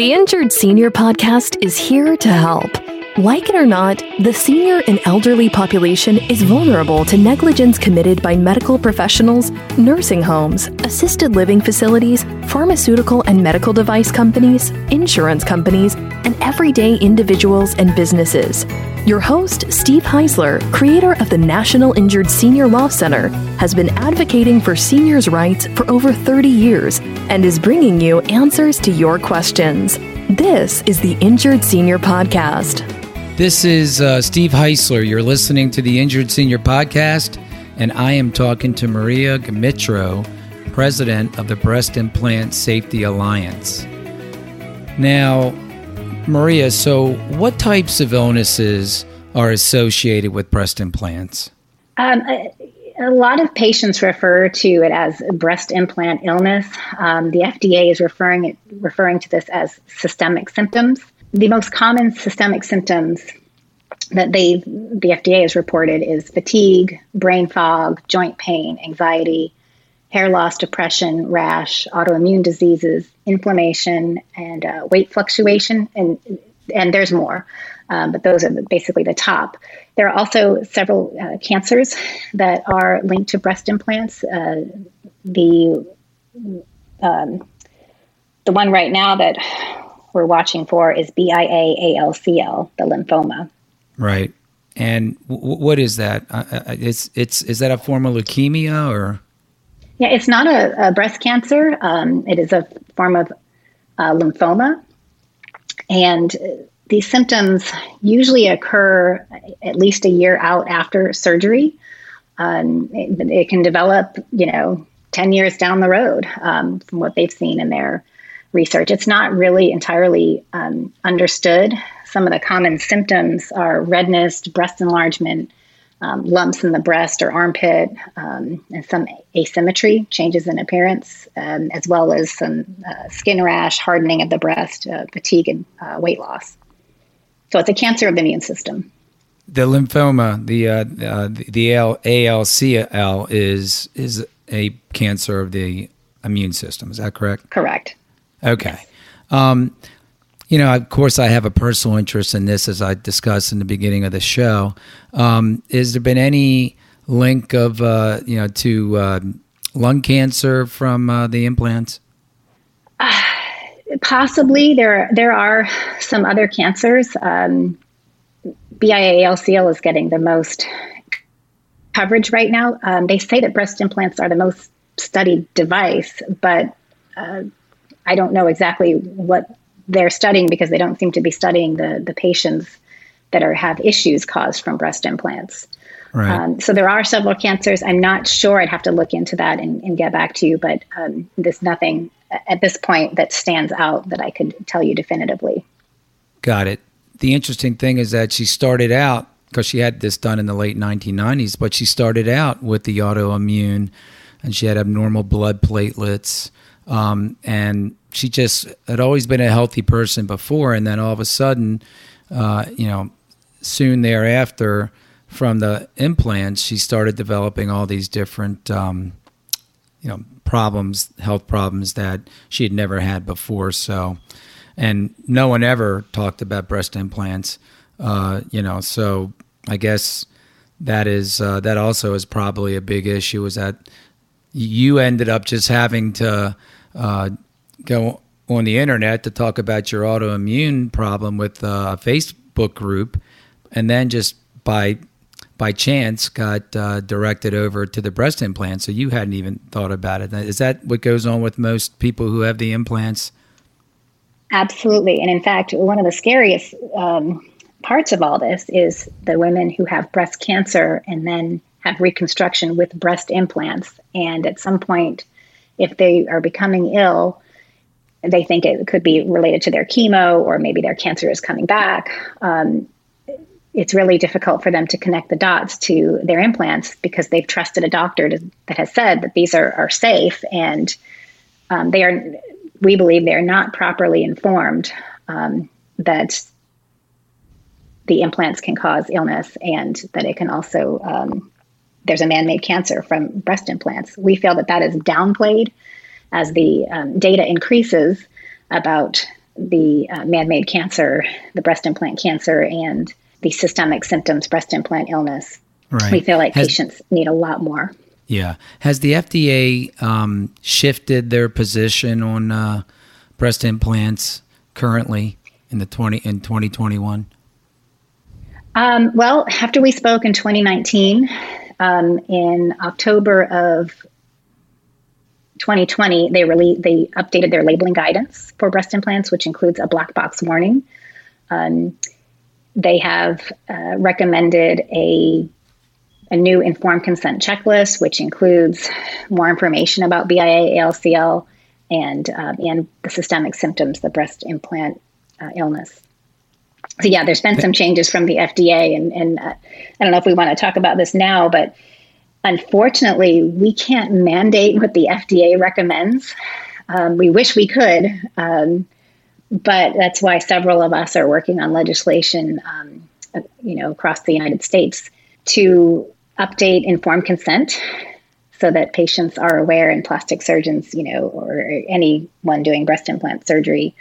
The Injured Senior Podcast is here to help. Like it or not, the senior and elderly population is vulnerable to negligence committed by medical professionals, nursing homes, assisted living facilities, pharmaceutical and medical device companies, insurance companies, and everyday individuals and businesses. Your host, Steve Heisler, creator of the National Injured Senior Law Center, has been advocating for seniors' rights for over 30 years and is bringing you answers to your questions. This is the Injured Senior Podcast. This is uh, Steve Heisler. You're listening to the Injured Senior Podcast, and I am talking to Maria Gmitro, president of the Breast Implant Safety Alliance. Now, Maria, so what types of illnesses are associated with breast implants? Um, lot of patients refer to it as breast implant illness. Um, the FDA is referring referring to this as systemic symptoms the most common systemic symptoms that they the FDA has reported is fatigue, brain fog, joint pain, anxiety, hair loss, depression, rash, autoimmune diseases, inflammation, and uh, weight fluctuation, and and there's more, um, but those are basically the top. There are also several uh, cancers that are linked to breast implants. Uh, the um, the one right now that we're watching for is BIA-ALCL, the lymphoma. Right. And w- what is that? Uh, uh, it's it's is that a form of leukemia or? Yeah, it's not a, a breast cancer. Um, it is a form of uh, lymphoma, and these symptoms usually occur at least a year out after surgery. Um, it, it, can develop, you know, ten years down the road um, from what they've seen in their research. It's not really entirely um, understood. Some of the common symptoms are redness, breast enlargement, um, lumps in the breast or armpit, um, and some asymmetry, changes in appearance, um, as well as some uh, skin rash, hardening of the breast, uh, fatigue, and uh, weight loss. So it's a cancer of the immune system. The lymphoma, the uh, uh, the ALCL, is is a cancer of the immune system. Is that correct? Correct. Okay. Um, you know, of course, I have a personal interest in this, as I discussed in the beginning of the show. Um, has there been any link of uh, you know to uh, lung cancer from uh, the implants? Possibly, there there are some other cancers. Um, BIA-ALCL is getting the most coverage right now. Um, they say that breast implants are the most studied device, but uh, I don't know exactly what they're studying because they don't seem to be studying the the patients that are have issues caused from breast implants. Right. Um, so there are several cancers. I'm not sure. I'd have to look into that and, and get back to you. But um, there's nothing at this point that stands out that I could tell you definitively. Got it. The interesting thing is that she started out because she had this done in the late 1990s, but she started out with the autoimmune, and she had abnormal blood platelets, um, and she just had always been a healthy person before, and then all of a sudden, uh, you know, soon thereafter, from the implants, she started developing all these different, um, you know, problems, health problems that she had never had before. So, and no one ever talked about breast implants, uh, you know. So, I guess that is uh, that also is probably a big issue. Is that you ended up just having to uh, go on the internet to talk about your autoimmune problem with a Facebook group, and then just by by chance got uh, directed over to the breast implant. So you hadn't even thought about it. Is that what goes on with most people who have the implants? Absolutely, and in fact, one of the scariest um, parts of all this is the women who have breast cancer and then have reconstruction with breast implants, and at some point, if they are becoming ill they think it could be related to their chemo or maybe their cancer is coming back. Um, it's really difficult for them to connect the dots to their implants because they've trusted a doctor to, that has said that these are, are safe and um, they are we believe they're not properly informed um, that the implants can cause illness and that it can also um, there's a man-made cancer from breast implants we feel that that is downplayed as the um, data increases about the uh, man made cancer, the breast implant cancer, and the systemic symptoms, breast implant illness. Right. We feel like Has, patients need a lot more. Yeah. Has the FDA um, shifted their position on uh, breast implants currently in the 20 in 2021? Um, well, after we spoke in 2019, um, in October of 2020, they released they updated their labeling guidance for breast implants, which includes a black box warning. Um, they have uh, recommended a a new informed consent checklist, which includes more information about BIA, ALCL, and um, and the systemic symptoms, the breast implant uh, illness. So yeah, there's been some changes from the FDA, and and uh, I don't know if we want to talk about this now, but unfortunately, we can't mandate what the FDA recommends. Um, we wish we could, um, but that's why several of us are working on legislation, um, you know, across the United States to update informed consent so that patients are aware and plastic surgeons, you know, or anyone doing breast implant surgery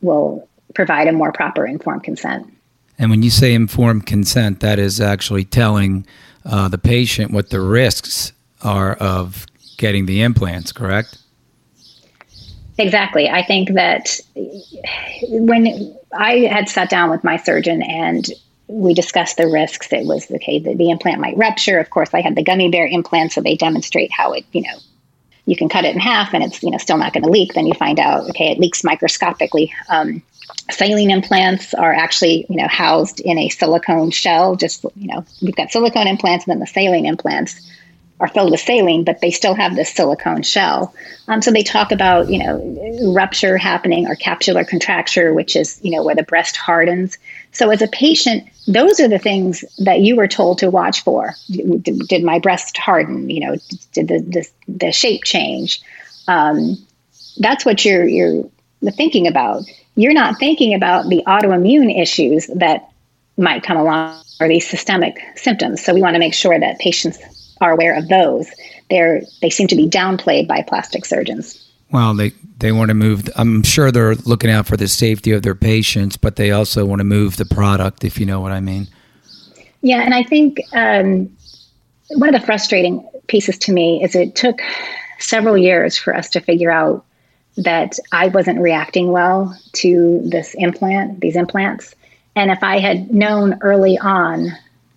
will provide a more proper informed consent. And when you say informed consent, that is actually telling uh, the patient what the risks are of getting the implants, correct? Exactly. I think that when I had sat down with my surgeon and we discussed the risks, it was okay, the, the implant might rupture. Of course, I had the gummy bear implant, so they demonstrate how it, you know, you can cut it in half and it's, you know, still not going to leak. Then you find out, okay, it leaks microscopically. Um, saline implants are actually you know housed in a silicone shell just you know we've got silicone implants and then the saline implants are filled with saline but they still have this silicone shell. Um, so they talk about you know rupture happening or capsular contracture which is you know where the breast hardens. So as a patient those are the things that you were told to watch for. Did, did my breast harden? You know did the the, the shape change? Um, that's what you're you're thinking about you're not thinking about the autoimmune issues that might come along or these systemic symptoms. So we want to make sure that patients are aware of those. They're they seem to be downplayed by plastic surgeons. Well, they they want to move. I'm sure they're looking out for the safety of their patients, but they also want to move the product, if you know what I mean. Yeah, and I think um, one of the frustrating pieces to me is it took several years for us to figure out that I wasn't reacting well to this implant, these implants. And if I had known early on,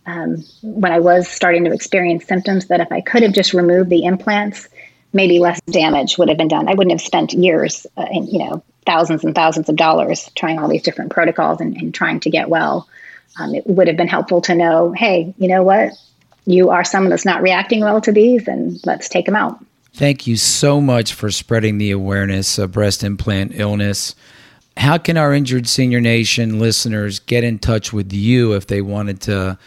um, when I was starting to experience symptoms, that if I could have just removed the implants, maybe less damage would have been done. I wouldn't have spent years uh, and you know thousands and thousands of dollars trying all these different protocols and, and trying to get well. Um, it would have been helpful to know, hey, you know what? You are someone that's not reacting well to these, and let's take them out. Thank you so much for spreading the awareness of breast implant illness. How can our Injured Senior Nation listeners get in touch with you if they wanted to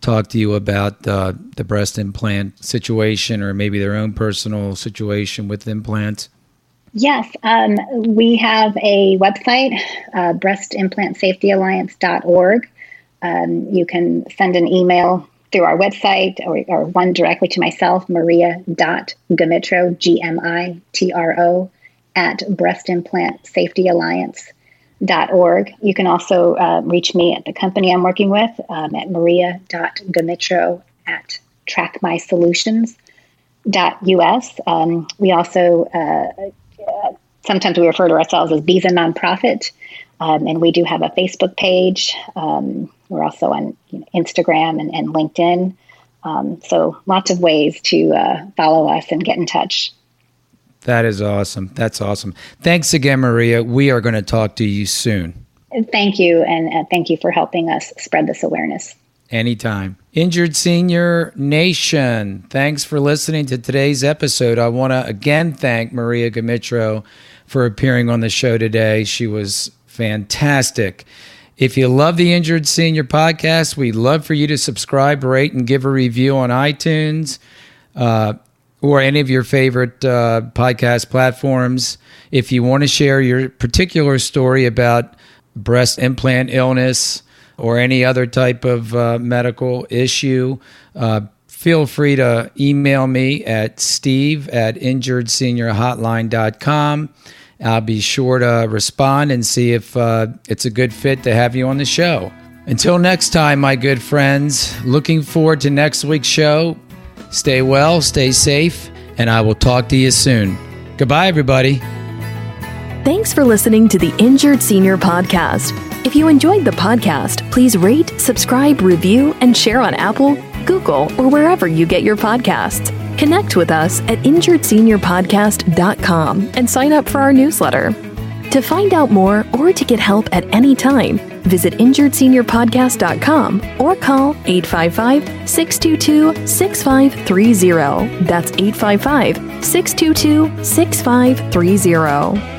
talk to you about uh, the breast implant situation or maybe their own personal situation with implants? Yes, um, we have a website, uh, breastimplantSafetyAlliance.org. Um, you can send an email through our website or, or one directly to myself, maria.gmitro, G M I T R O, at breastimplantSafetyAlliance.org. You can also uh, reach me at the company I'm working with um, at maria.gmitro at trackmysolutions.us. Um, we also, uh, uh, sometimes we refer to ourselves as and Nonprofit. Um, and we do have a Facebook page. Um, we're also on you know, Instagram and, and LinkedIn. Um, so lots of ways to uh, follow us and get in touch. That is awesome. That's awesome. Thanks again, Maria. We are going to talk to you soon. Thank you. And uh, thank you for helping us spread this awareness. Anytime. Injured Senior Nation, thanks for listening to today's episode. I want to again thank Maria Gmitro for appearing on the show today. She was fantastic. If you love the Injured Senior podcast, we'd love for you to subscribe, rate, and give a review on iTunes uh, or any of your favorite uh, podcast platforms. If you want to share your particular story about breast implant illness or any other type of uh, medical issue, uh, feel free to email me at steve at injuredseniorhotline.com I'll be sure to respond and see if uh, it's a good fit to have you on the show. Until next time, my good friends, looking forward to next week's show. Stay well, stay safe, and I will talk to you soon. Goodbye, everybody. Thanks for listening to the Injured Senior Podcast. If you enjoyed the podcast, please rate, subscribe, review, and share on Apple, Google, or wherever you get your podcasts. Connect with us at injuredseniorpodcast.com and sign up for our newsletter. To find out more or to get help at any time, visit injuredseniorpodcast.com or call 855 622 6530. That's 855 622 6530.